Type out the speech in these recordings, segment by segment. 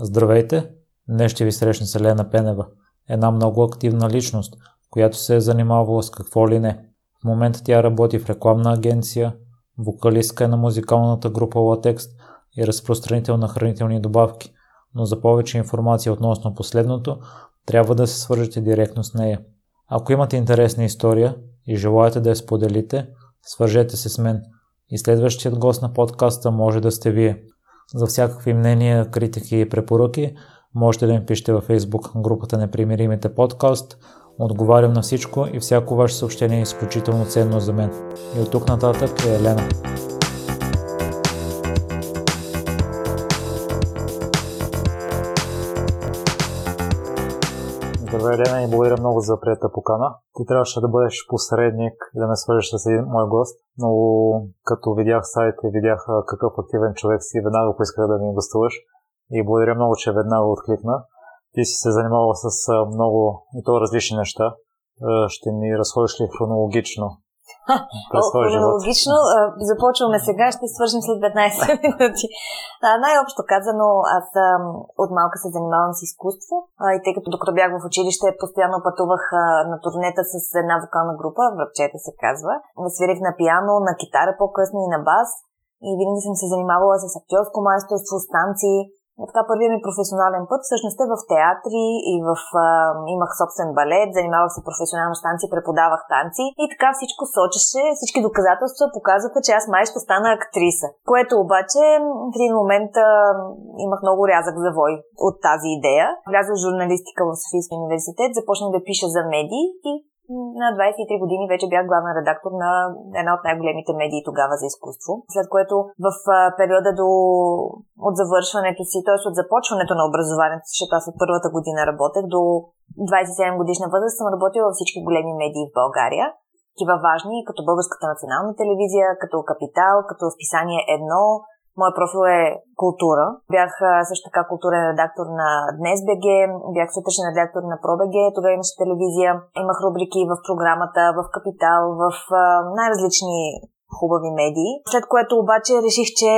Здравейте! Днес ще ви срещна с Елена Пенева, една много активна личност, която се е занимавала с какво ли не. В момента тя работи в рекламна агенция, вокалистка е на музикалната група Латекст и разпространител на хранителни добавки. Но за повече информация относно последното, трябва да се свържете директно с нея. Ако имате интересна история и желаете да я споделите, свържете се с мен. И следващият гост на подкаста може да сте вие. За всякакви мнения, критики и препоръки можете да ми пишете във Facebook групата Непримиримите подкаст. Отговарям на всичко и всяко ваше съобщение е изключително ценно за мен. И от тук нататък е Елена. Здравей, и благодаря много за прията покана. Ти трябваше да бъдеш посредник и да ме свържеш с един мой гост, но като видях сайта и видях какъв активен човек си, веднага поисках да ми гостуваш и благодаря много, че веднага откликна. Ти си се занимавал с много и то различни неща. Ще ми разходиш ли хронологично Хронологично започваме сега, ще свържим след 15 минути. най-общо казано, аз от малка се занимавам с изкуство и тъй като докато бях в училище, постоянно пътувах на турнета с една вокална група, връбчета се казва. Свирих на пиано, на китара по-късно и на бас. И винаги съм се занимавала с актьорско майсторство, станции, така първият ми професионален път всъщност е в театри и в, а, имах собствен балет, занимавах се професионално с танци, преподавах танци и така всичко сочеше, всички доказателства показваха, че аз май ще стана актриса. Което обаче в един момент а, имах много рязък завой от тази идея. Влязох в журналистика в Софийския университет, започнах да пиша за медии и на 23 години вече бях главен редактор на една от най-големите медии тогава за изкуство. След което в периода до от завършването си, т.е. от започването на образованието, защото аз от първата година работех, до 27 годишна възраст съм работила във всички големи медии в България. Такива важни, като Българската национална телевизия, като Капитал, като списание Едно, Моят профил е култура. Бях също така културен редактор на Днес БГ, бях сутрешен редактор на ПроБГ, тогава имаше телевизия, имах рубрики в програмата, в Капитал, в най-различни хубави медии. След което обаче реших, че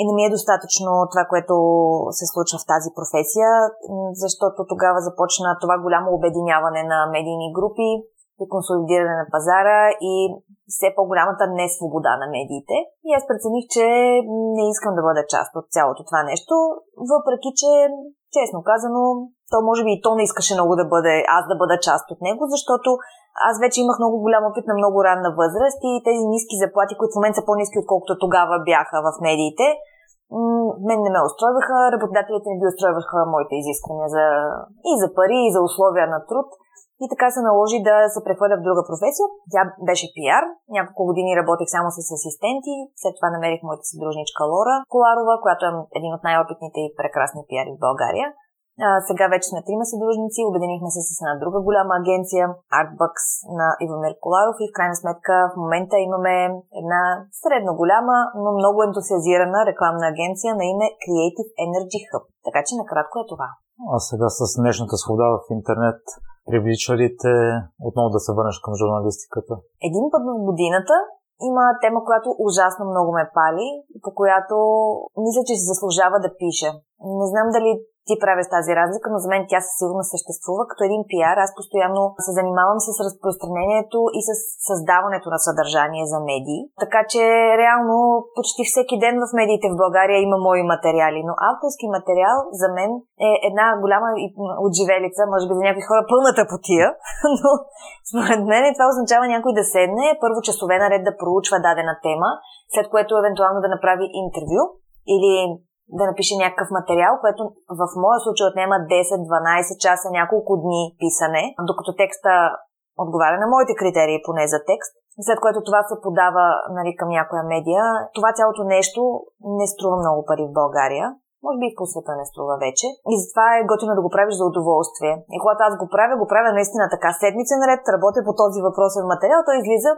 и не ми е достатъчно това, което се случва в тази професия, защото тогава започна това голямо обединяване на медийни групи и консолидиране на пазара и все по-голямата несвобода на медиите. И аз прецених, че не искам да бъда част от цялото това нещо, въпреки че, честно казано, то може би и то не искаше много да бъде, аз да бъда част от него, защото аз вече имах много голям опит на много ранна възраст и тези ниски заплати, които в момента са по-низки, отколкото тогава бяха в медиите, мен не ме устройваха, работодателите не ги устройваха моите изисквания за, и за пари, и за условия на труд. И така се наложи да се прехвърля в друга професия. Тя беше пиар. Няколко години работех само с асистенти. След това намерих моята съдружничка Лора Коларова, която е един от най-опитните и прекрасни пиари в България. А, сега вече сме трима съдружници, обединихме се с една друга голяма агенция, Artbucks на Ивамир Коларов и в крайна сметка в момента имаме една средно голяма, но много ентусиазирана рекламна агенция на име Creative Energy Hub. Така че накратко е това. А сега с днешната свобода в интернет привлича ли те отново да се върнеш към журналистиката? Един път в годината има тема, която ужасно много ме пали, по която мисля, че се заслужава да пиша. Не знам дали ти правиш тази разлика, но за мен тя със сигурност съществува. Като един пиар, аз постоянно се занимавам с разпространението и с създаването на съдържание за медии. Така че реално почти всеки ден в медиите в България има мои материали, но авторски материал за мен е една голяма отживелица, може би за някои хора пълната потия, но според мен това означава някой да седне, първо часове наред да проучва дадена тема, след което евентуално да направи интервю или да напише някакъв материал, което в моя случай отнема 10-12 часа, няколко дни писане, докато текста отговаря на моите критерии, поне за текст, след което това се подава нали, към някоя медия. Това цялото нещо не струва много пари в България. Може би и в света не струва вече. И затова е готино да го правиш за удоволствие. И когато аз го правя, го правя наистина така. Седмица наред работя по този въпросен материал. Той излиза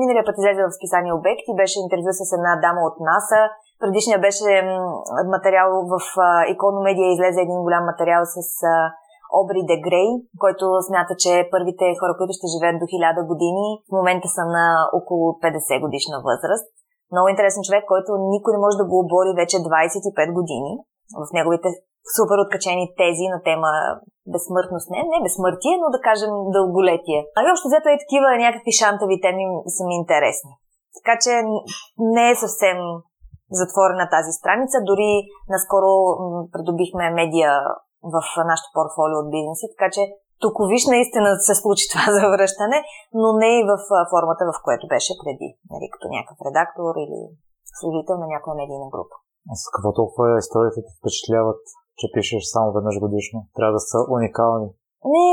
миналия път излезе в списание Обект и беше интервю с една дама от НАСА, Предишния беше материал в Икономедия, излезе един голям материал с Обри Де Грей, който смята, че първите хора, които ще живеят до 1000 години, в момента са на около 50 годишна възраст. Много интересен човек, който никой не може да го обори вече 25 години. В неговите супер откачени тези на тема безсмъртност. Не, не безсмъртие, но да кажем дълголетие. А и общо взето е такива някакви шантави теми са ми интересни. Така че не е съвсем затворена тази страница. Дори наскоро придобихме медиа в нашото портфолио от бизнеси, така че тук виж наистина се случи това завръщане, но не и в формата, в което беше преди, нали, като някакъв редактор или служител на някоя медийна група. А с какво толкова историите те впечатляват, че пишеш само веднъж годишно? Трябва да са уникални. Не,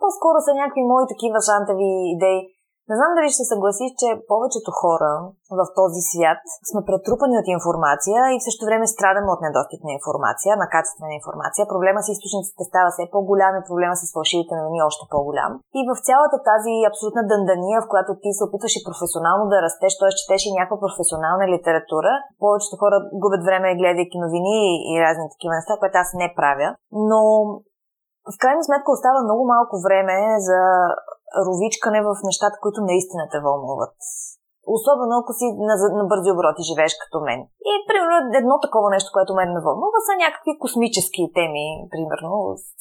по-скоро са някакви мои такива шантави идеи. Не знам дали ще съгласиш, че повечето хора в този свят сме претрупани от информация и в същото време страдаме от недостиг на информация, на качествена информация. Проблема с източниците става все по-голям и проблема с фалшивите новини още по-голям. И в цялата тази абсолютна дъндания, в която ти се опитваш и професионално да растеш, т.е. четеш и някаква професионална литература, повечето хора губят време гледайки новини и разни такива неща, което аз не правя. Но в крайна сметка остава много малко време за ровичкане в нещата, които наистина те вълнуват. Особено ако си на, на бързи обороти живееш като мен. И, примерно, едно такова нещо, което мен ме вълнува, са някакви космически теми, примерно,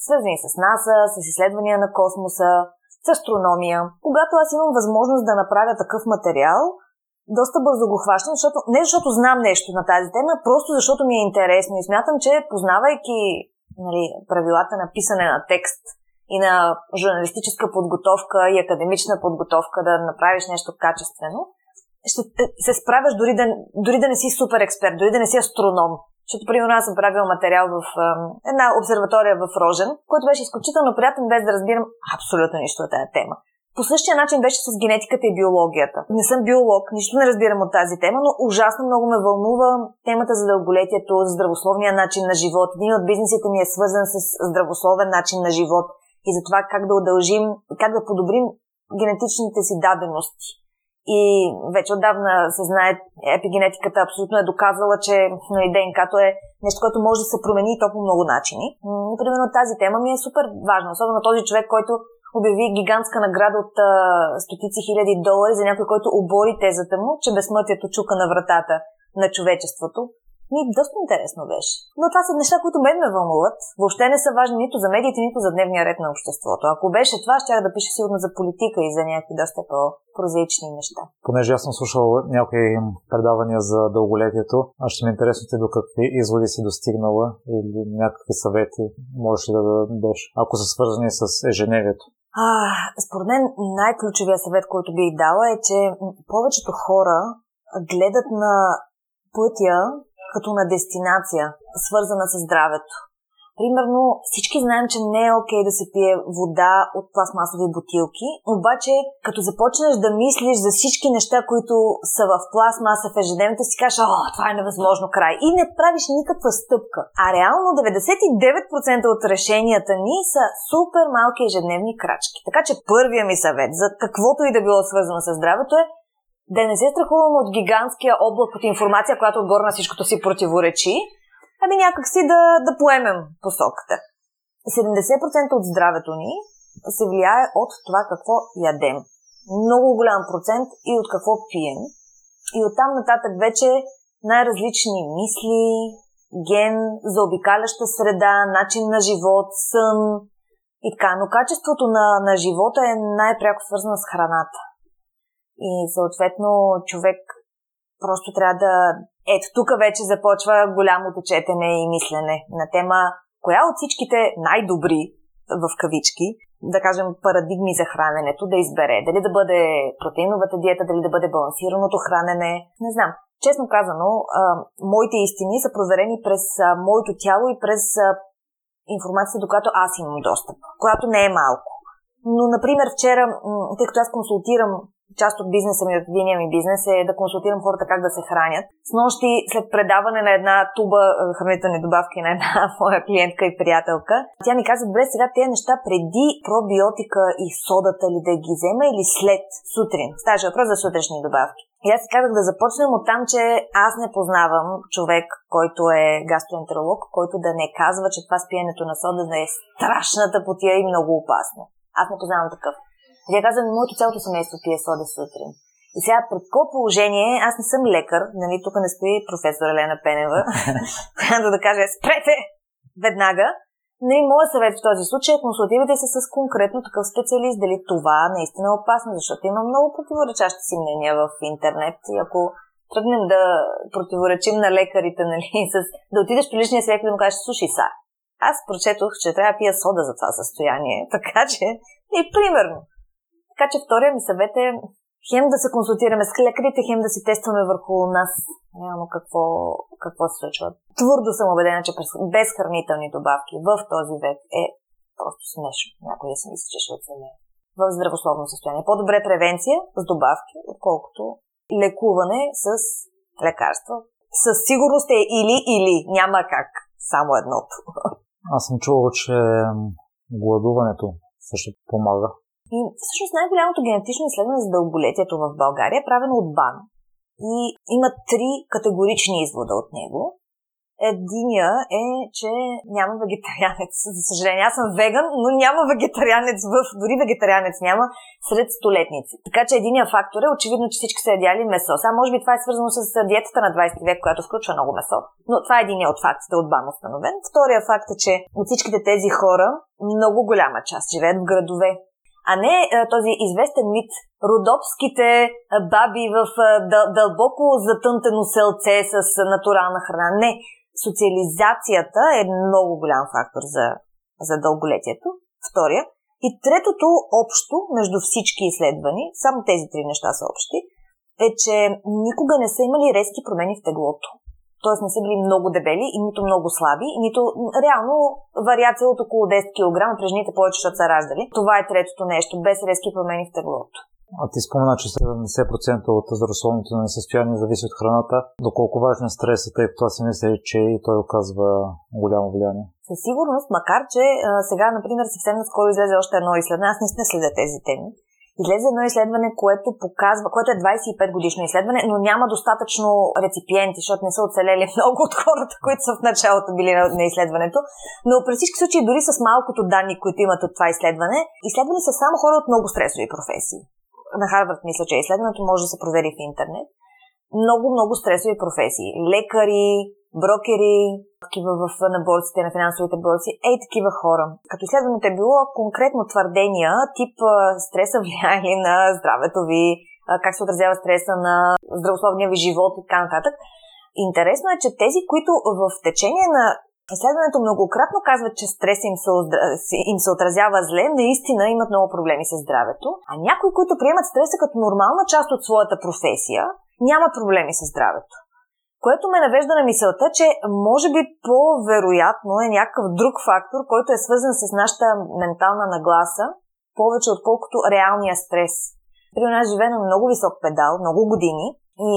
свързани с НАСА, с изследвания на космоса, с астрономия. Когато аз имам възможност да направя такъв материал, доста бързо го хващам, защото, не защото знам нещо на тази тема, просто защото ми е интересно и смятам, че познавайки нали, правилата на писане на текст и на журналистическа подготовка и академична подготовка да направиш нещо качествено, ще се справяш дори да, дори да не си супер експерт, дори да не си астроном. Защото, примерно, аз съм правил материал в е, една обсерватория в Рожен, който беше изключително приятен, без да разбирам абсолютно нищо от тази тема. По същия начин беше с генетиката и биологията. Не съм биолог, нищо не разбирам от тази тема, но ужасно много ме вълнува темата за дълголетието, за здравословния начин на живот. Един от бизнесите ми е свързан с здравословен начин на живот и за това как да удължим, как да подобрим генетичните си дадености. И вече отдавна се знае, епигенетиката абсолютно е доказала, че нали, ДНК-то е нещо, което може да се промени и то по много начини. Примерно тази тема ми е супер важна, особено този човек, който обяви гигантска награда от а, стотици хиляди долари за някой, който обори тезата му, че безсмъртието чука на вратата на човечеството. Ми доста интересно беше. Но това са неща, които мен ме вълнуват. Въобще не са важни нито за медиите, нито за дневния ред на обществото. Ако беше това, ще да пиша сигурно за политика и за някакви доста по-прозаични неща. Понеже аз съм слушал някои предавания за дълголетието, а ще ми е интересно те до какви изводи си достигнала или някакви съвети можеш ли да дадеш, ако са свързани с ежедневието. А, според мен най-ключовия съвет, който бих дала е, че повечето хора гледат на пътя като на дестинация, свързана с здравето. Примерно, всички знаем, че не е окей да се пие вода от пластмасови бутилки, обаче като започнеш да мислиш за всички неща, които са в пластмаса в ежедневната си кажеш, о, това е невъзможно край. И не правиш никаква стъпка. А реално 99% от решенията ни са супер малки ежедневни крачки. Така че първия ми съвет за каквото и да било свързано с здравето е да не се страхуваме от гигантския облак от информация, която отгоре на всичкото си противоречи, ами някак си да, да поемем посоката. 70% от здравето ни се влияе от това какво ядем. Много голям процент и от какво пием. И оттам нататък вече най-различни мисли, ген, заобикаляща среда, начин на живот, сън и така. Но качеството на, на живота е най-пряко свързано с храната. И съответно човек просто трябва да... Ето, тук вече започва голямото четене и мислене на тема коя от всичките най-добри в кавички, да кажем, парадигми за храненето да избере. Дали да бъде протеиновата диета, дали да бъде балансираното хранене. Не знам. Честно казано, моите истини са проверени през моето тяло и през информацията, до която аз имам достъп, която не е малко. Но, например, вчера, тъй като аз консултирам част от бизнеса ми, от единия ми бизнес е да консултирам хората как да се хранят. С нощи, след предаване на една туба е, хранителни добавки на една моя клиентка и приятелка, тя ми каза, добре, сега тези неща преди пробиотика и содата ли да ги взема или след сутрин. Ставаше въпрос за сутрешни добавки. И аз си казах да започнем от там, че аз не познавам човек, който е гастроентеролог, който да не казва, че това спиенето на сода да е страшната потия и много опасно. Аз не познавам такъв. Тя каза, моето цялото семейство пие сода сутрин. И сега, при какво положение, аз не съм лекар, нали, тук не стои професор Елена Пенева, която да каже, спрете, веднага. Не, нали, моят съвет в този случай е консултирайте се с конкретно такъв специалист, дали това наистина е опасно, защото има много противоречащи си мнения в интернет. И ако тръгнем да противоречим на лекарите, нали, с, да отидеш при личния си лекар и да му кажеш, слушай са, аз прочетох, че трябва да пия сода за това състояние, така че и примерно. Така че втория ми съвет е хем да се консултираме с лекарите, хем да си тестваме върху нас реално какво, какво се случва. Твърдо съм убедена, че без хранителни добавки в този век е просто смешно. Някой да си мисли, че ще оцелее в здравословно състояние. По-добре превенция с добавки, отколкото лекуване с лекарства. Със сигурност е или-или. Няма как. Само едното. Аз съм чувал, че гладуването също помага и всъщност най-голямото генетично изследване за дълголетието в България е правено от БАН. И има три категорични извода от него. Единия е, че няма вегетарианец. За съжаление, аз съм веган, но няма вегетарианец в... Дори вегетарианец няма сред столетници. Така че единия фактор е очевидно, че всички са ядяли месо. Сега може би това е свързано с диетата на 20 век, която включва много месо. Но това е един от фактите от БАН установен. Втория факт е, че от всичките тези хора много голяма част живеят в градове а не а, този известен мит родопските а, баби в а, дъл- дълбоко затънтено селце с натурална храна. Не, социализацията е много голям фактор за, за дълголетието. Втория. И третото общо между всички изследвани, само тези три неща са общи, е, че никога не са имали резки промени в теглото. Тоест не са били много дебели и нито много слаби, нито реално вариация от около 10 кг при жените повече, защото са раждали. Това е третото нещо, без резки промени в теглото. А ти спомена, че 70% от здравословното несъстояние зависи от храната. Доколко важен е стресът, тъй като аз си мисля, че и той оказва голямо влияние? Със сигурност, макар че а, сега, например, съвсем наскоро излезе още едно изследване, аз наистина следя тези теми. Излезе едно изследване, което показва, което е 25 годишно изследване, но няма достатъчно реципиенти, защото не са оцелели много от хората, които са в началото били на, на изследването. Но при всички случаи, дори с малкото данни, които имат от това изследване, изследвани са само хора от много стресови професии. На Харвард мисля, че изследването може да се провери в интернет. Много, много стресови професии. Лекари, брокери, такива в, на борците, на финансовите борци, ей такива хора. Като изследването е било конкретно твърдения, тип стреса влияе ли на здравето ви, как се отразява стреса на здравословния ви живот и така нататък. Интересно е, че тези, които в течение на изследването многократно казват, че стрес им се, им се отразява зле, наистина имат много проблеми с здравето. А някои, които приемат стреса като нормална част от своята професия, нямат проблеми с здравето. Което ме навежда на мисълта, че може би по-вероятно е някакъв друг фактор, който е свързан с нашата ментална нагласа, повече отколкото реалния стрес. При нас живее на много висок педал, много години и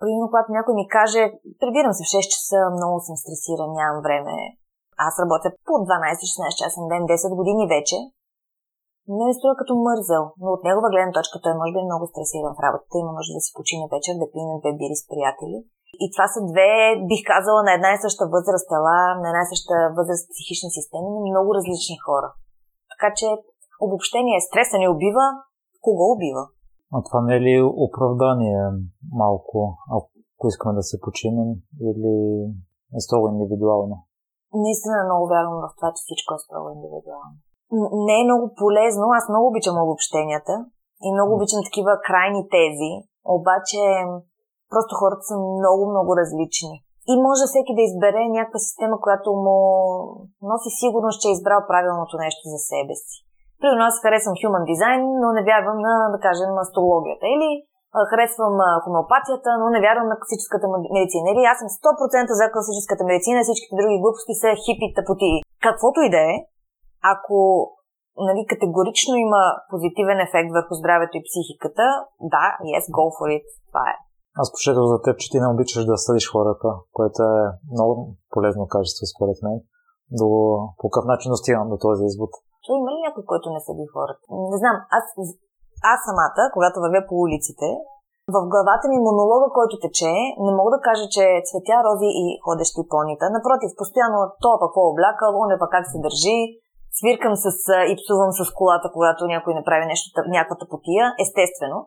примерно, когато някой ми каже, прибирам се в 6 часа, много съм стресиран, нямам време. Аз работя по 12-16 часа на ден, 10 години вече. Не ми струва като мързел, но от негова гледна точка той може би е много стресиран в работата, има може да си почине вечер, да пине две бири с приятели и това са две, бих казала, на една и съща възраст тела, на една и съща възраст психични системи, но много различни хора. Така че обобщение стреса ни убива, кого убива? А това не е ли оправдание малко, ако искаме да се починем или е строго индивидуално? Наистина много вярвам в това, че всичко е строго индивидуално. Не е много полезно, аз много обичам обобщенията и много обичам такива крайни тези, обаче Просто хората са много, много различни. И може всеки да избере някаква система, която му носи сигурност, че е избрал правилното нещо за себе си. При нас харесвам human design, но не вярвам на, да кажем, астрологията. Или харесвам хомеопатията, но не вярвам на класическата медицина. Или аз съм 100% за класическата медицина, всичките други глупости са хипи тъпоти. Каквото и да е, ако нали, категорично има позитивен ефект върху здравето и психиката, да, yes, go for it. Това е. Аз прочетох за теб, че ти не обичаш да съдиш хората, което е много полезно качество според мен. До, по какъв начин достигам до този извод? Той има ли някой, който не съди хората? Не знам. Аз, аз самата, когато вървя по улиците, в главата ми монолога, който тече, не мога да кажа, че е цветя, рози и ходещи понита. Напротив, постоянно то какво облякал, он е как се държи, свиркам с, и псувам с колата, когато някой направи нещо, някаква тъпотия, естествено.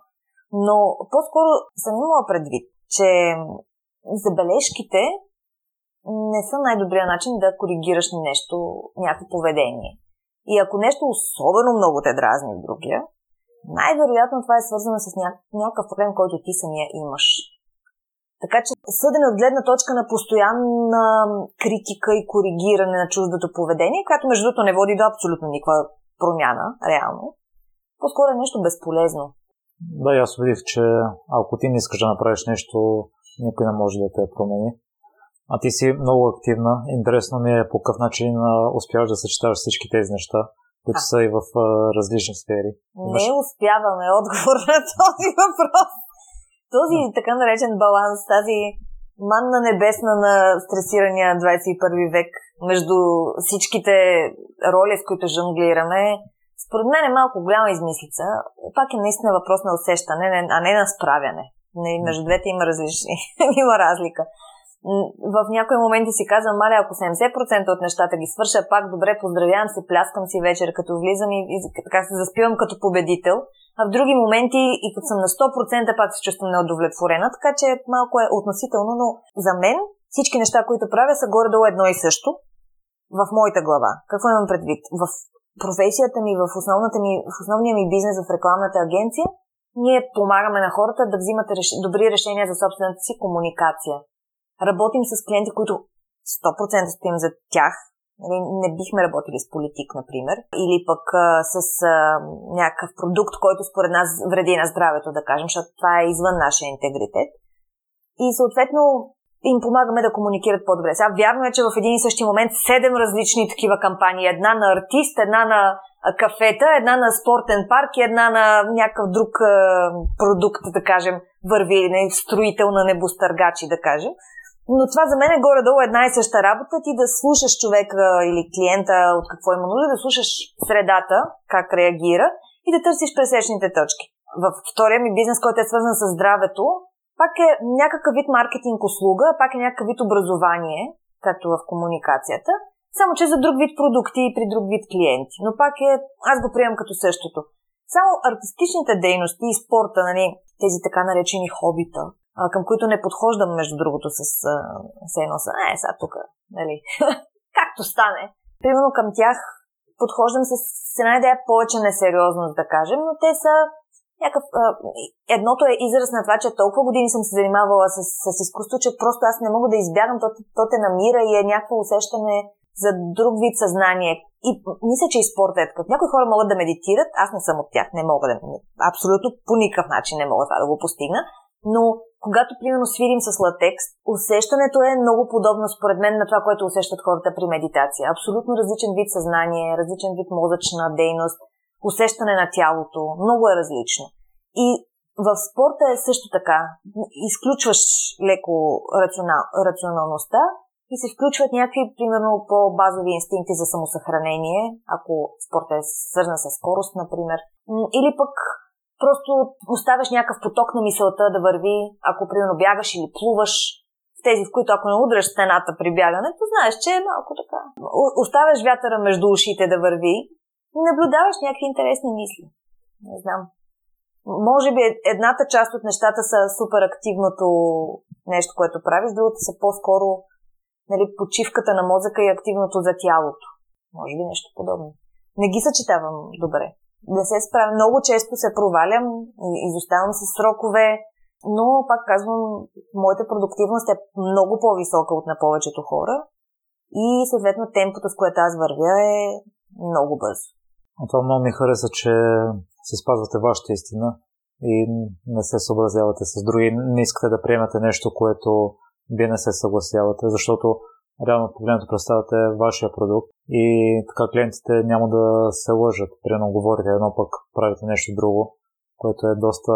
Но по-скоро съм имала предвид, че забележките не са най-добрия начин да коригираш нещо, някакво поведение. И ако нещо особено много те дразни в другия, най-вероятно това е свързано с ня... някакъв проблем, който ти самия имаш. Така че съдене от гледна точка на постоянна критика и коригиране на чуждото поведение, което между другото не води до абсолютно никаква промяна, реално, по-скоро е нещо безполезно. Да, аз видих, че ако ти не искаш да направиш нещо, никой не може да те промени. А ти си много активна. Интересно ми е по какъв начин успяваш да съчетаваш всички тези неща, които са и в различни сфери. Не успяваме отговор на този въпрос. Този така наречен баланс, тази манна небесна на стресирания 21 век между всичките роли, с които жонглираме, според мен е малко голяма измислица. Пак е наистина въпрос на усещане, а не на справяне. Между двете има различни, има разлика в някои моменти си казвам, маля, ако 70% от нещата ги свърша, пак добре, поздравявам се, пляскам си вечер, като влизам и, и така се заспивам като победител. А в други моменти, и като съм на 100%, пак се чувствам неудовлетворена, така че малко е относително, но за мен всички неща, които правя, са горе-долу едно и също в моята глава. Какво имам предвид? В професията ми, в, основната ми, в основния ми бизнес в рекламната агенция, ние помагаме на хората да взимат реш... добри решения за собствената си комуникация. Работим с клиенти, които 100% стоим за тях. Нали, не бихме работили с политик, например, или пък а, с а, някакъв продукт, който според нас вреди на здравето, да кажем, защото това е извън нашия интегритет. И съответно им помагаме да комуникират по-добре. Сега вярно е, че в един и същи момент седем различни такива кампании. Една на артист, една на кафета, една на спортен парк и една на някакъв друг а, продукт, да кажем, върви, не, строител на небостъргачи, да кажем. Но това за мен е горе-долу една и съща работа. Ти да слушаш човека или клиента от какво има нужда, да слушаш средата, как реагира и да търсиш пресечните точки. Във втория ми бизнес, който е свързан с здравето, пак е някакъв вид маркетинг услуга, пак е някакъв вид образование, както в комуникацията, само че за друг вид продукти и при друг вид клиенти. Но пак е, аз го приемам като същото. Само артистичните дейности и спорта, нали, тези така наречени хобита, към които не подхождам, между другото, с едно са, е, сега тук, нали, както стане. Примерно към тях подхождам с една идея повече несериозност, да кажем, но те са някакъв... едното е израз на това, че толкова години съм се занимавала с, с изкуство, че просто аз не мога да избягам, то, то те намира и е някакво усещане за друг вид съзнание. И мисля, че и спорта е такъв. Някои хора могат да медитират, аз не съм от тях, не мога да... Абсолютно по никакъв начин не мога това да го постигна, но когато, примерно, свирим с латекс, усещането е много подобно, според мен, на това, което усещат хората при медитация. Абсолютно различен вид съзнание, различен вид мозъчна дейност, усещане на тялото. Много е различно. И в спорта е също така. Изключваш леко рационал, рационалността и се включват някакви, примерно, по-базови инстинкти за самосъхранение, ако спорта е свързан с скорост, например. Или пък Просто оставяш някакъв поток на мисълта да върви, ако примерно бягаш или плуваш, в тези, в които ако не удряш стената при бягането, знаеш, че е малко така. Оставяш вятъра между ушите да върви наблюдаваш някакви интересни мисли. Не знам. Може би едната част от нещата са супер активното нещо, което правиш, другата са по-скоро нали, почивката на мозъка и активното за тялото. Може би нещо подобно. Не ги съчетавам добре не се справя. Много често се провалям, изоставам с срокове, но пак казвам, моята продуктивност е много по-висока от на повечето хора и съответно темпото, с което аз вървя е много бързо. А това много ми хареса, че се спазвате вашата истина и не се съобразявате с други. Не искате да приемете нещо, което вие не се съгласявате, защото реално погледнато представяте вашия продукт и така клиентите няма да се лъжат. Примерно говорите едно пък правите нещо друго, което е доста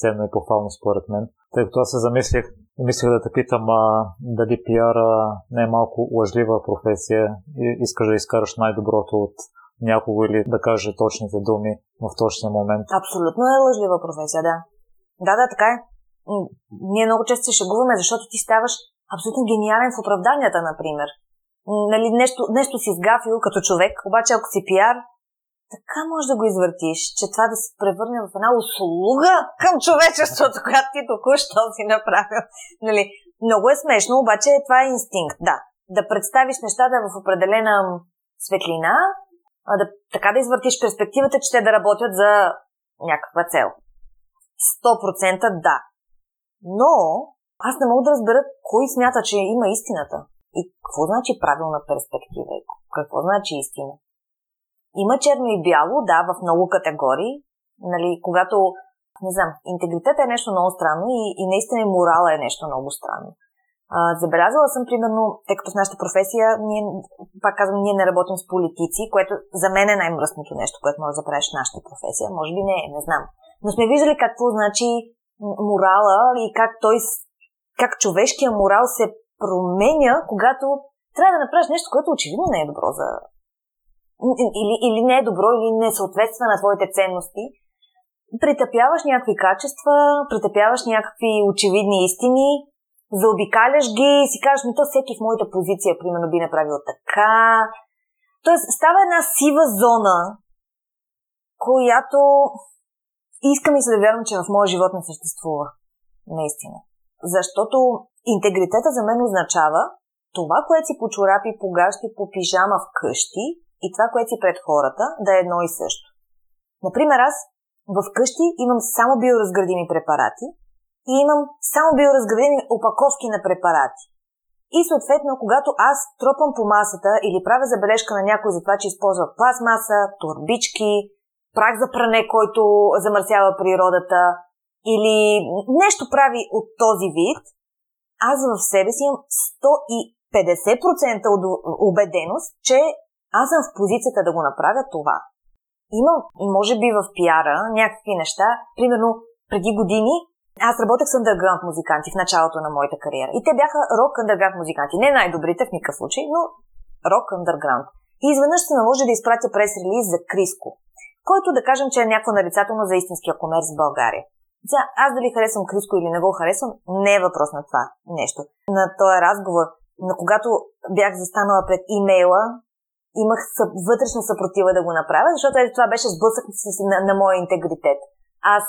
ценно и похвално според мен. Тъй като аз се замислих и мислех да те питам а, дали пиара не е малко лъжлива професия и искаш да изкараш най-доброто от някого или да каже точните думи в точния момент. Абсолютно е лъжлива професия, да. Да, да, така е. Ние много често се шегуваме, защото ти ставаш абсолютно гениален в оправданията, например. Нали, нещо, нещо си сгафил като човек, обаче ако си пиар, така може да го извъртиш, че това да се превърне в една услуга към човечеството, която ти току-що си направил. Нали, много е смешно, обаче това е инстинкт, да. Да представиш нещата в определена светлина, да, така да извъртиш перспективата, че те да работят за някаква цел. 100% да. Но аз не мога да разбера кой смята, че има истината. И какво значи правилна перспектива? Какво значи истина? Има черно и бяло, да, в много категории. Нали, когато, не знам, интегритет е нещо много странно и, и наистина и морала е нещо много странно. А, забелязала съм, примерно, тъй като в нашата професия, ние, пак казвам, ние не работим с политици, което за мен е най-мръсното нещо, което може да правиш в нашата професия. Може би не, не знам. Но сме виждали какво значи морала и как той, как човешкия морал се променя, когато трябва да направиш нещо, което очевидно не е добро за... Или, или не е добро, или не съответства на твоите ценности. Притъпяваш някакви качества, притъпяваш някакви очевидни истини, заобикаляш ги и си кажеш, ми то всеки в моята позиция, примерно, би направил така. Тоест, става една сива зона, която искам и се да вярвам, че в моя живот не съществува. Наистина. Защото интегритета за мен означава това, което си по чорапи, по гащи, по пижама вкъщи и това, което си пред хората, да е едно и също. Например, аз в къщи имам само биоразградими препарати и имам само биоразградени опаковки на препарати. И съответно, когато аз тропам по масата или правя забележка на някой за това, че използва пластмаса, турбички, прах за пране, който замърсява природата, или нещо прави от този вид, аз в себе си имам 150% от убеденост, че аз съм в позицията да го направя това. Имам, може би в пиара, някакви неща. Примерно, преди години аз работех с underground музиканти в началото на моята кариера. И те бяха рок underground музиканти. Не най-добрите в никакъв случай, но рок underground. И изведнъж се наложи да изпратя прес-релиз за Криско, който да кажем, че е някакво нарицателно за истинския комерс в България. За аз дали харесвам Криско или не го харесвам, не е въпрос на това нещо. На този разговор, но когато бях застанала пред имейла, имах съп, вътрешна съпротива да го направя, защото ето това беше сблъсък на, на моя интегритет. Аз,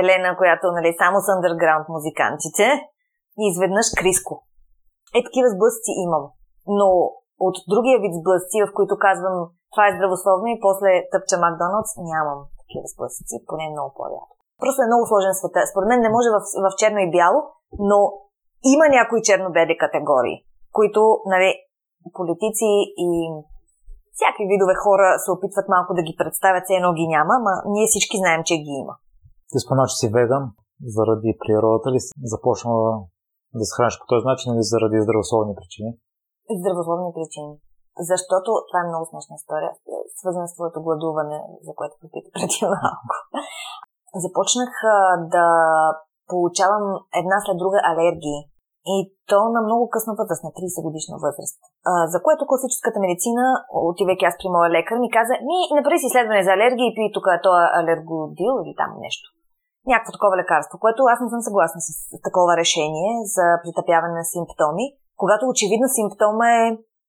Елена, която нали, само с underground музикантите, и изведнъж Криско. Е, такива сблъсъци имам. Но от другия вид сблъсъци, в които казвам това е здравословно и после тъпча Макдоналдс, нямам такива сблъсъци, поне много по-рядко. Просто е много сложен света. Според мен не може в, в черно и бяло, но има някои черно-бели категории, които нали, политици и всякакви видове хора се опитват малко да ги представят, все едно ги няма, ма ние всички знаем, че ги има. Ти спомена, че си веган заради природата ли започна да се храниш по този начин или заради здравословни причини? Здравословни причини. Защото това е много смешна история, свързана с твоето гладуване, за което попита преди малко. Започнах да получавам една след друга алергии. И то на много късна възраст, на 30 годишна възраст. А, за което класическата медицина, отивайки аз при моя лекар, ми каза, ми направи си изследване за алергия и пи тук това алергодил или там нещо. Някакво такова лекарство, което аз не съм съгласна с такова решение за притъпяване на симптоми, когато очевидно симптома е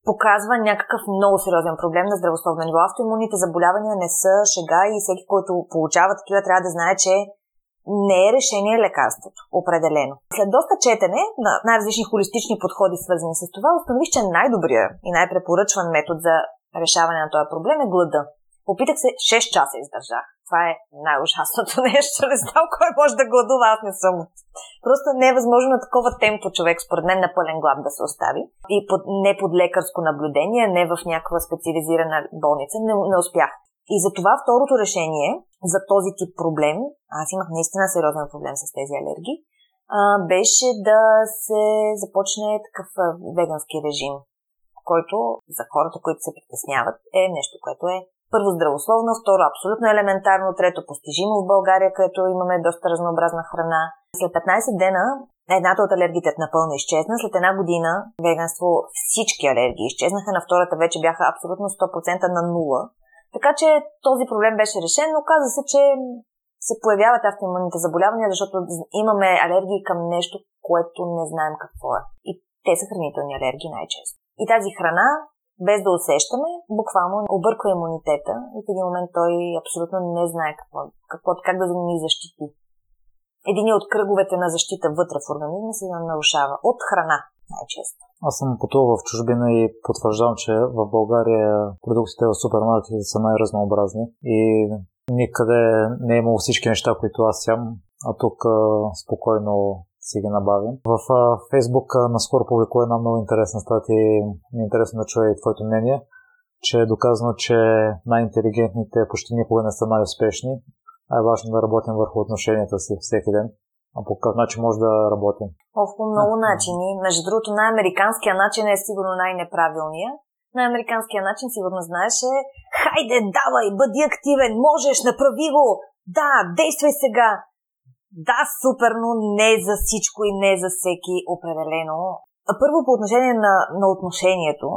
показва някакъв много сериозен проблем на здравословно ниво. Автоимунните заболявания не са шега и всеки, който получава такива, трябва да знае, че не е решение лекарството, определено. След доста четене на най-различни холистични подходи, свързани с това, установих, че най-добрият и най-препоръчван метод за решаване на този проблем е глада. Опитах се 6 часа издържах. Това е най-ужасното нещо. Не знам кой може да гладува, аз не съм. Просто не е възможно на такова темпо човек, според мен, на пълен глад да се остави. И под, не под лекарско наблюдение, не в някаква специализирана болница. Не, не успях. И за това второто решение за този тип проблем, аз имах наистина сериозен проблем с тези алергии, а, беше да се започне такъв вегански режим, който за хората, които се притесняват, е нещо, което е първо здравословно, второ абсолютно елементарно, трето постижимо в България, където имаме доста разнообразна храна. След 15 дена едната от алергиите напълно изчезна. След една година веганство всички алергии изчезнаха, на втората вече бяха абсолютно 100% на нула. Така че този проблем беше решен, но каза се, че се появяват автоимунните заболявания, защото имаме алергии към нещо, което не знаем какво е. И те са хранителни алергии най-често. И тази храна без да усещаме, буквално обърква имунитета и в един момент той абсолютно не знае какво, какво как да ни защити. един от кръговете на защита вътре в организма се нарушава от храна най-често. Аз съм пътувал в чужбина и потвърждавам, че в България продуктите в супермаркетите са най-разнообразни и никъде не е имало всички неща, които аз ям, а тук а, спокойно си ги набавим. В Фейсбук наскоро публикува една много интересна статия и ми е интересно да чуя и твоето мнение, че е доказано, че най-интелигентните почти никога не са най-успешни, а е важно да работим върху отношенията си всеки ден. А по какъв начин може да работим? О, по много начини. Между другото, най-американския начин е сигурно най-неправилния. Най-американския начин, сигурно знаеш, е хайде, давай, бъди активен, можеш, направи го, да, действай сега. Да, супер, но не за всичко и не за всеки определено. Първо по отношение на, на отношението,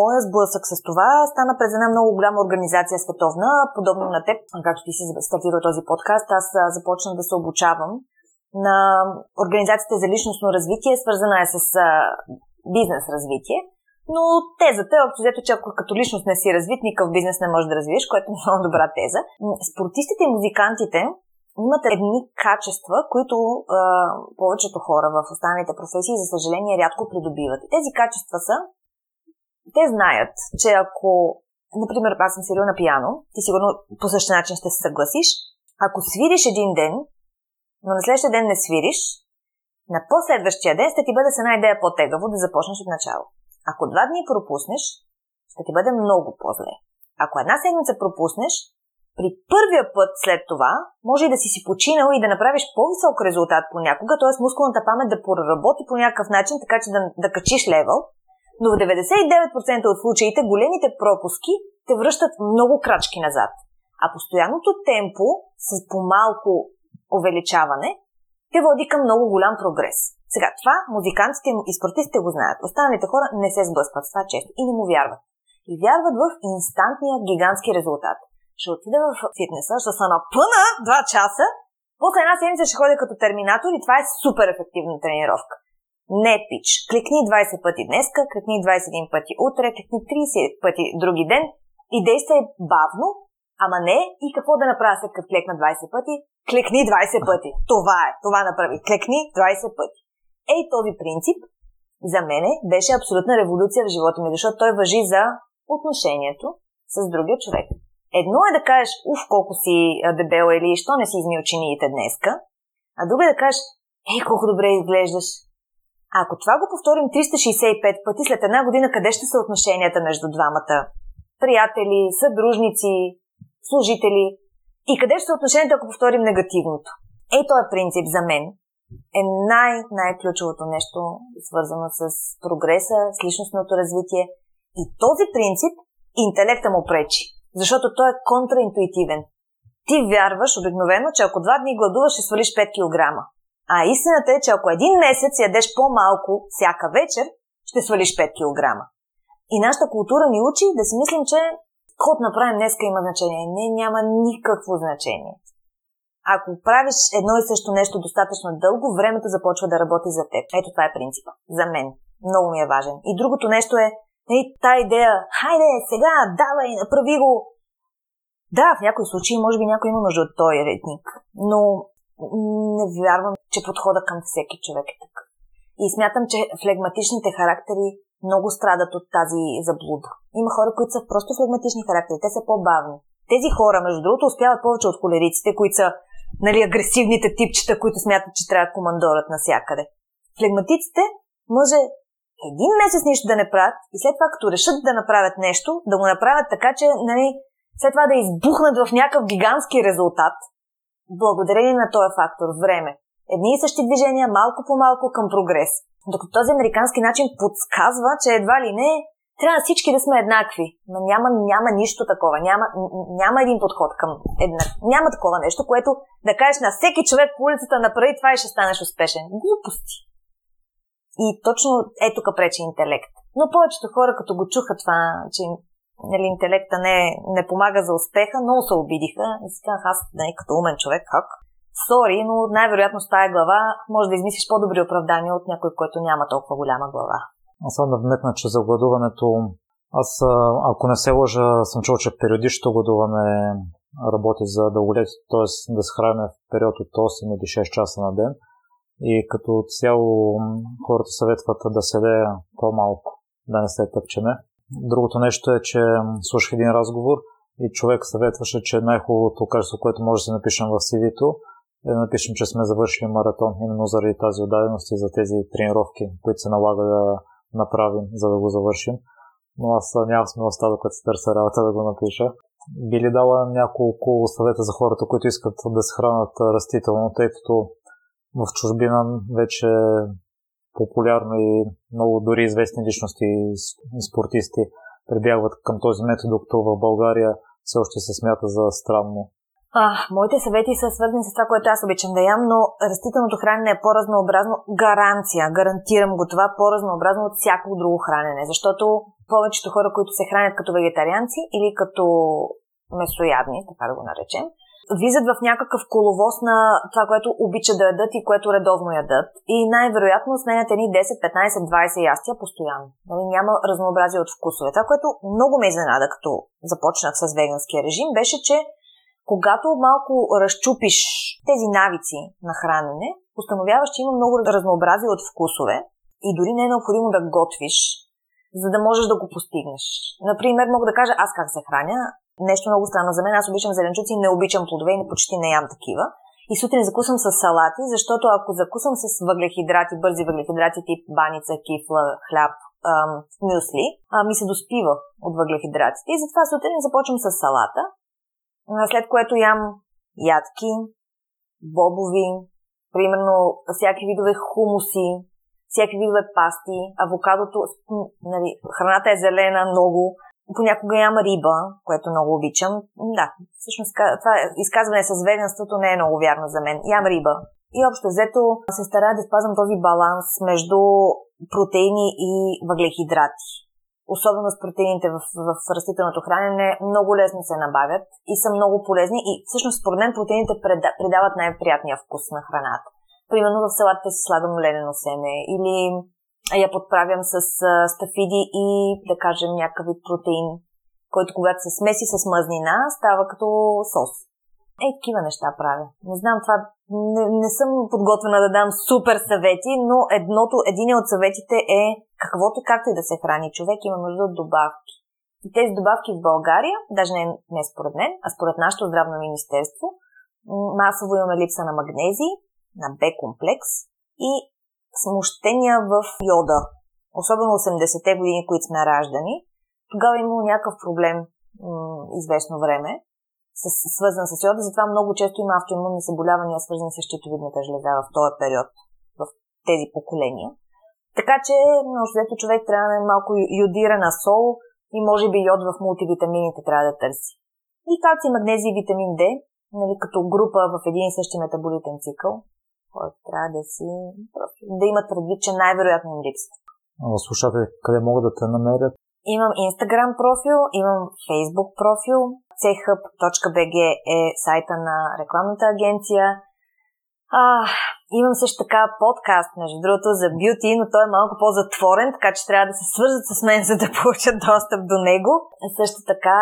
моя сблъсък с това стана през една много голяма организация световна, подобно на теб, както ти си стартирал този подкаст, аз започнах да се обучавам на Организацията за личностно развитие, свързана е с бизнес развитие. Но тезата е общо взето, че ако като личност не си развит, никакъв бизнес не може да развиеш, което е много добра теза. Спортистите и музикантите имат едни качества, които а, повечето хора в останалите професии, за съжаление, рядко придобиват. тези качества са, те знаят, че ако, например, аз съм свирил на пияно, ти сигурно по същия начин ще се съгласиш, ако свириш един ден, но на следващия ден не свириш, на последващия ден ще ти бъде с една идея по-тегаво да започнеш от начало. Ако два дни пропуснеш, ще ти бъде много по-зле. Ако една седмица пропуснеш, при първия път след това може и да си си починал и да направиш по-висок резултат понякога, т.е. мускулната памет да проработи по някакъв начин, така че да, да качиш левел, но в 99% от случаите големите пропуски те връщат много крачки назад. А постоянното темпо с по-малко увеличаване те води към много голям прогрес. Сега, това музикантите и спортистите го знаят. Останалите хора не се сблъскват с това често и не му вярват. И вярват в инстантния гигантски резултат ще отида в фитнеса, ще се напъна 2 часа, после една седмица ще ходя като терминатор и това е супер ефективна тренировка. Не пич. Кликни 20 пъти днеска, кликни 21 пъти утре, кликни 30 пъти други ден и действай бавно, ама не и какво да направя след като клекна 20 пъти? Кликни 20 пъти. Това е. Това направи. Клекни 20 пъти. Ей този принцип за мене беше абсолютна революция в живота ми, защото той въжи за отношението с другия човек. Едно е да кажеш, уф, колко си дебел или що не си измил чиниите днеска, а друго е да кажеш, ей, колко добре изглеждаш. А ако това го повторим 365 пъти след една година, къде ще са отношенията между двамата? Приятели, съдружници, служители. И къде ще са отношенията, ако повторим негативното? Ей, този принцип за мен е най-най-ключовото нещо, свързано с прогреса, с личностното развитие. И този принцип интелекта му пречи. Защото той е контраинтуитивен. Ти вярваш обикновено, че ако два дни гладуваш, ще свалиш 5 кг. А истината е, че ако един месец ядеш по-малко всяка вечер, ще свалиш 5 кг. И нашата култура ни учи да си мислим, че код направим днеска има значение. Не, няма никакво значение. Ако правиш едно и също нещо достатъчно дълго, времето започва да работи за теб. Ето това е принципа. За мен. Много ми е важен. И другото нещо е Ей, та идея, хайде, сега, давай, направи го. Да, в някои случаи може би някой има нужда от този ретник, но не вярвам, че подхода към всеки човек е такъв. И смятам, че флегматичните характери много страдат от тази заблуда. Има хора, които са просто флегматични характери, те са по-бавни. Тези хора, между другото, успяват повече от холериците, които са нали, агресивните типчета, които смятат, че трябва командорът навсякъде. Флегматиците може един месец нищо да не правят и след това, като решат да направят нещо, да го направят така, че нали, след това да избухнат в някакъв гигантски резултат, благодарение на този фактор време. Едни и същи движения, малко по малко към прогрес. Докато този американски начин подсказва, че едва ли не трябва всички да сме еднакви. Но няма, няма нищо такова. Няма, няма един подход към една. Няма такова нещо, което да кажеш на всеки човек по улицата направи това и ще станеш успешен. Глупости. И точно е тук пречи интелект. Но повечето хора, като го чуха това, че нали, интелекта не, не помага за успеха, много се обидиха. И си казах, аз нали, като умен човек, как? Сори, но най-вероятно с тая глава може да измислиш по-добри оправдания от някой, който няма толкова голяма глава. Аз съм да вметна, че за гладуването аз, ако не се лъжа, съм чул, че периодичното гладуване работи за дълголетие, т.е. да се храня в период от 8 или 6 часа на ден. И като цяло хората съветват да седе по-малко, да не се тъпчене. Другото нещо е, че слушах един разговор и човек съветваше, че най-хубавото качество, което може да се напишем в CV-то, е да напишем, че сме завършили маратон, именно заради тази отдаденост и за тези тренировки, които се налага да направим, за да го завършим. Но аз нямам смелостта, докато се търся работа да го напиша. Би ли дала няколко съвета за хората, които искат да се хранят растително, тъй като в чужбина вече популярно и много дори известни личности и спортисти прибягват към този метод, докато в България все още се смята за странно. А, моите съвети са свързани с това, което аз обичам да ям, но растителното хранене е по-разнообразно. Гаранция, гарантирам го това, по-разнообразно от всяко друго хранене, защото повечето хора, които се хранят като вегетарианци или като месоядни, така да го наречем, влизат в някакъв коловоз на това, което обичат да ядат и което редовно ядат. И най-вероятно сменят едни 10, 15, 20 ястия постоянно. Нали, няма разнообразие от вкусове. Това, което много ме изненада, като започнах с веганския режим, беше, че когато малко разчупиш тези навици на хранене, установяваш, че има много разнообразие от вкусове и дори не е необходимо да готвиш, за да можеш да го постигнеш. Например, мога да кажа аз как се храня. Нещо много странно за мен. Аз обичам зеленчуци, не обичам плодове и почти не ям такива. И сутрин закусвам с салати, защото ако закусвам с въглехидрати, бързи въглехидрати тип баница, кифла, хляб, ам, мюсли, а, ми се доспива от въглехидратите. И затова сутрин започвам с салата, след което ям ядки, бобови, примерно всяки видове хумуси, всяки видове пасти, авокадото, нали, храната е зелена много, понякога ям риба, което много обичам. Да, всъщност това изказване с веденството не е много вярно за мен. Ям риба. И общо взето се старая да спазвам този баланс между протеини и въглехидрати особено с протеините в, в растителното хранене, много лесно се набавят и са много полезни. И всъщност, според мен, протеините придават най-приятния вкус на храната. Примерно в салатите си слагам ленено семе или я подправям с стафиди и, да кажем, някакъв протеин, който когато се смеси с мазнина, става като сос. Е, такива неща правя. Не знам, това не, не съм подготвена да дам супер съвети, но едното, един от съветите е каквото както и да се храни човек, има нужда от добавки. И тези добавки в България, даже не, не според мен, а според нашето здравно министерство, масово имаме липса на магнезий, на Б-комплекс и смущения в йода. Особено 80-те години, които сме раждани. Тогава е имало някакъв проблем м- известно време с, свързан с йода, затова много често има автоимунни заболявания, свързани с щитовидната жлеза в този период, в тези поколения. Така че, общо човек трябва да е малко йодирана сол и може би йод в мултивитамините трябва да търси. И калци, магнезий и витамин D, нали, като група в един и същи метаболитен цикъл, който трябва да си да имат предвид, че най-вероятно им липсва. Слушате, къде могат да те намерят? Имам Instagram профил, имам Facebook профил, chhub.bg е сайта на рекламната агенция. А, имам също така подкаст, между другото, за бюти, но той е малко по-затворен, така че трябва да се свържат с мен, за да получат достъп до него. Също така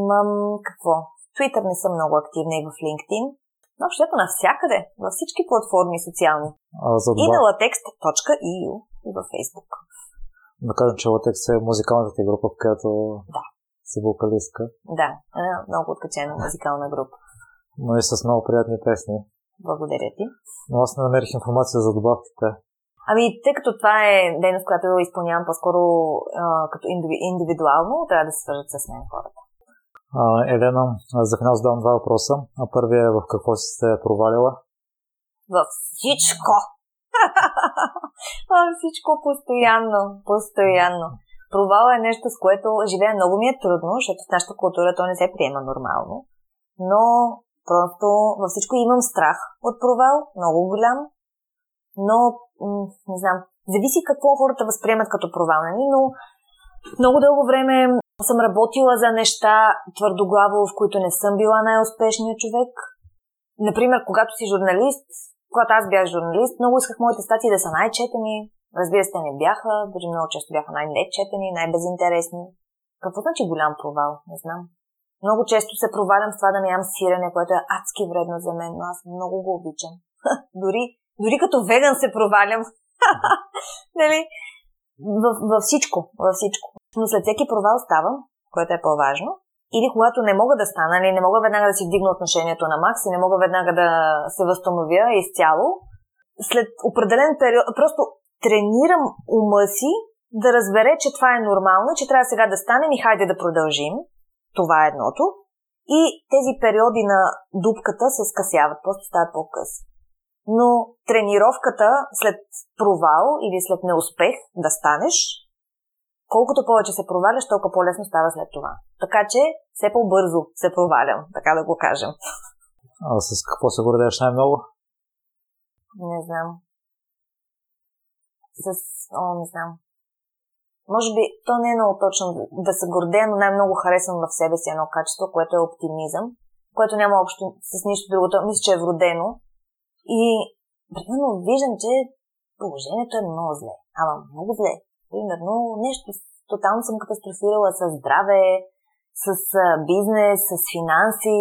имам какво? В Twitter не съм много активна и в LinkedIn. Общото навсякъде, във всички платформи социални. А, за и на latext.eu и във Facebook. Да кажем, че Latex е музикалната група, в която да си вокалистка. Да, една много откачена музикална група. Но и с много приятни песни. Благодаря ти. Но аз не намерих информация за добавките. Ами, тъй като това е дейност, която изпълнявам по-скоро а, като индивидуално, трябва да се свържат с мен хората. Елена, за финал задавам два въпроса. А първият е в какво си се провалила? Във всичко! Във всичко постоянно, постоянно. Провал е нещо, с което живея много ми е трудно, защото в нашата култура то не се приема нормално. Но просто във всичко имам страх от провал, много голям. Но, не знам, зависи какво хората възприемат като провал, нали? но много дълго време съм работила за неща твърдоглаво, в които не съм била най-успешният човек. Например, когато си журналист, когато аз бях журналист, много исках моите статии да са най-четени, Разбира се, не бяха, дори много често бяха най-нечетени, най-безинтересни. Какво значи голям провал? Не знам. Много често се провалям с това да не ям сирене, което е адски вредно за мен, но аз много го обичам. дори, дори като веган се провалям. нали? Във, във всичко, във всичко. Но след всеки провал ставам, което е по-важно. Или когато не мога да стана, или не мога веднага да си вдигна отношението на Макс и не мога веднага да се възстановя изцяло, след определен период, просто тренирам ума си да разбере, че това е нормално, че трябва сега да станем и хайде да продължим. Това е едното. И тези периоди на дупката се скъсяват, просто стават по-къси. Но тренировката след провал или след неуспех да станеш, колкото повече се проваляш, толкова по-лесно става след това. Така че все по-бързо се провалям, така да го кажем. А с какво се гордееш най-много? Не знам. С... О, не знам. Може би, то не е много точно да се гордея, но най-много харесвам в себе си едно качество, което е оптимизъм, което няма общо с нищо другото. Мисля, че е вродено. И, примерно, виждам, че положението е много зле. Ама много зле. Примерно, нещо тотално съм катастрофирала с здраве, с бизнес, с финанси.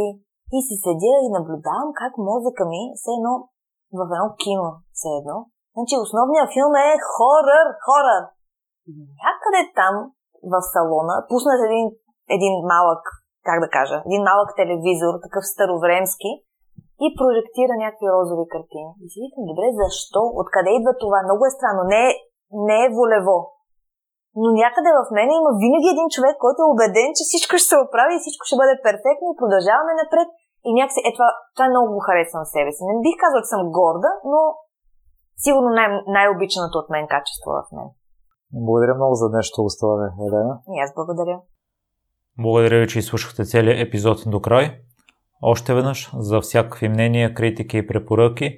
И си седя и наблюдавам как мозъка ми, все едно в едно кино, все едно. Значи основният филм е хорър, хорър някъде там в салона пуснат един, един малък, как да кажа, един малък телевизор, такъв старовремски, и прожектира някакви розови картини. И си викам, добре, защо? Откъде идва това? Много е странно. Не, не е волево. Но някъде в мен има винаги един човек, който е убеден, че всичко ще се оправи и всичко ще бъде перфектно и продължаваме напред. И някакси, е това, това е много го харесвам в себе си. Не бих казал, че съм горда, но сигурно най- най-обичаното от мен качество в мен. Благодаря много за днешното гостуване, Елена. И аз благодаря. Благодаря ви, че изслушахте целият епизод до край. Още веднъж, за всякакви мнения, критики и препоръки,